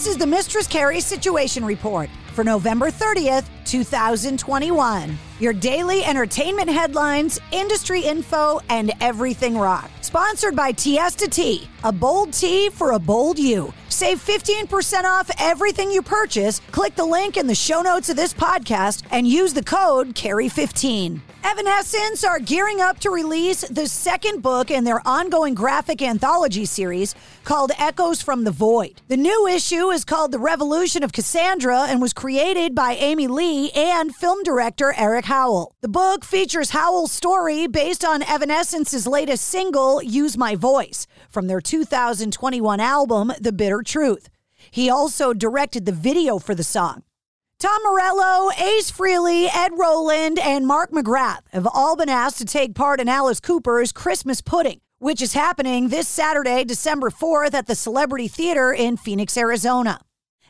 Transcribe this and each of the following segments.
This is the Mistress Carrie Situation Report for November 30th, 2021. Your daily entertainment headlines, industry info, and everything rock. Sponsored by Tiesta Tea, a bold tea for a bold you. Save 15% off everything you purchase. Click the link in the show notes of this podcast and use the code CARRIE15. Evanescence are gearing up to release the second book in their ongoing graphic anthology series called Echoes from the Void. The new issue is called The Revolution of Cassandra and was created by Amy Lee and film director Eric Howell. The book features Howell's story based on Evanescence's latest single, Use My Voice, from their 2021 album, The Bitter Truth. He also directed the video for the song. Tom Morello, Ace Frehley, Ed Roland, and Mark McGrath have all been asked to take part in Alice Cooper's Christmas Pudding, which is happening this Saturday, December 4th at the Celebrity Theater in Phoenix, Arizona.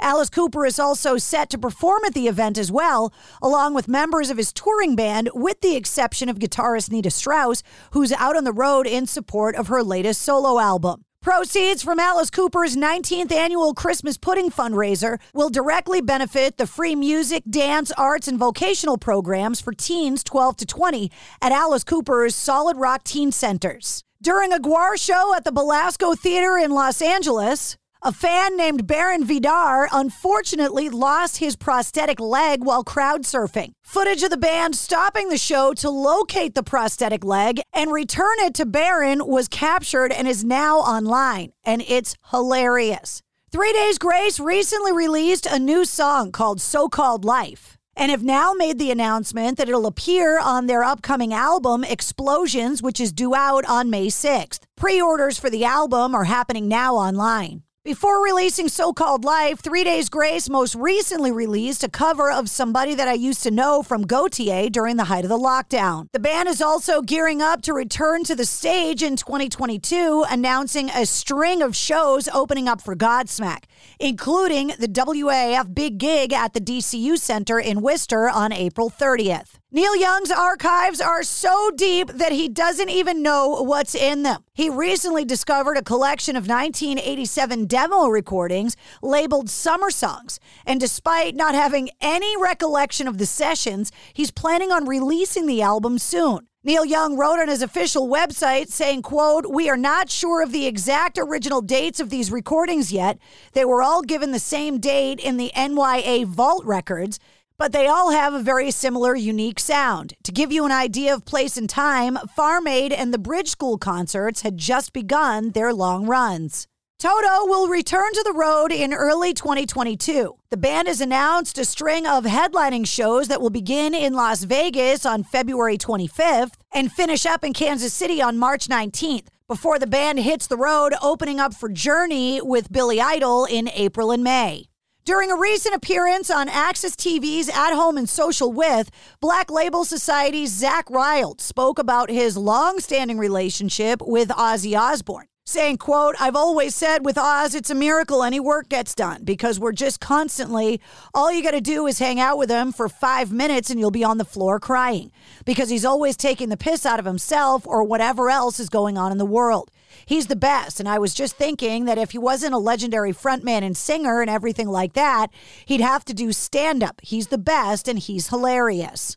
Alice Cooper is also set to perform at the event as well, along with members of his touring band, with the exception of guitarist Nita Strauss, who's out on the road in support of her latest solo album. Proceeds from Alice Cooper's 19th annual Christmas Pudding fundraiser will directly benefit the free music, dance, arts, and vocational programs for teens 12 to 20 at Alice Cooper's Solid Rock Teen Centers. During a GWAR show at the Belasco Theater in Los Angeles, a fan named Baron Vidar unfortunately lost his prosthetic leg while crowd surfing. Footage of the band stopping the show to locate the prosthetic leg and return it to Baron was captured and is now online, and it's hilarious. Three Days Grace recently released a new song called So Called Life and have now made the announcement that it'll appear on their upcoming album, Explosions, which is due out on May 6th. Pre orders for the album are happening now online. Before releasing So Called Life, Three Days Grace most recently released a cover of Somebody That I Used to Know from Gotye during the height of the lockdown. The band is also gearing up to return to the stage in 2022, announcing a string of shows opening up for Godsmack, including the WAAF Big Gig at the DCU Center in Worcester on April 30th. Neil Young's archives are so deep that he doesn't even know what's in them. He recently discovered a collection of 1987 demo recordings labeled Summer Songs, and despite not having any recollection of the sessions, he's planning on releasing the album soon. Neil Young wrote on his official website saying, quote, We are not sure of the exact original dates of these recordings yet. They were all given the same date in the NYA Vault records but they all have a very similar, unique sound. To give you an idea of place and time, Farm Aid and the Bridge School concerts had just begun their long runs. Toto will return to the road in early 2022. The band has announced a string of headlining shows that will begin in Las Vegas on February 25th and finish up in Kansas City on March 19th before the band hits the road, opening up for Journey with Billy Idol in April and May. During a recent appearance on AXS TV's At Home and Social With, Black Label Society's Zakk Wylde spoke about his long-standing relationship with Ozzy Osbourne saying quote i've always said with oz it's a miracle any work gets done because we're just constantly all you got to do is hang out with him for five minutes and you'll be on the floor crying because he's always taking the piss out of himself or whatever else is going on in the world he's the best and i was just thinking that if he wasn't a legendary frontman and singer and everything like that he'd have to do stand up he's the best and he's hilarious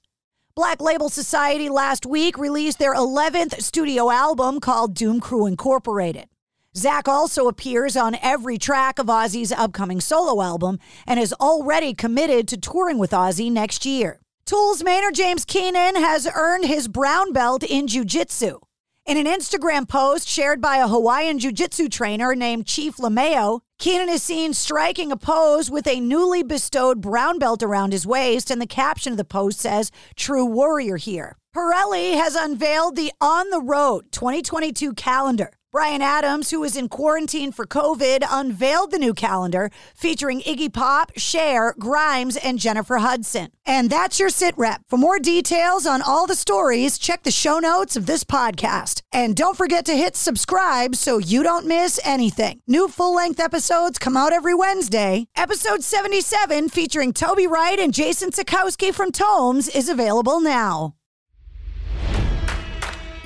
Black Label Society last week released their 11th studio album called Doom Crew Incorporated. Zakk also appears on every track of Ozzy's upcoming solo album and is already committed to touring with Ozzy next year. Tool's Maynard James Keenan has earned his brown belt in Jiu Jitsu. In an Instagram post shared by a Hawaiian Jiu Jitsu trainer named Chief Lameo, Keenan is seen striking a pose with a newly bestowed brown belt around his waist, and the caption of the post says, True warrior here. Pirelli has unveiled the On the Road 2022 calendar. Bryan Adams, who was in quarantine for COVID, unveiled the new calendar featuring Iggy Pop, Cher, Grimes, and Jennifer Hudson. And that's your sit rep. For more details on all the stories, check the show notes of this podcast. And don't forget to hit subscribe so you don't miss anything. New full length episodes come out every Wednesday. Episode 77, featuring Toby Wright and Jason Sikowski from Tomes, is available now.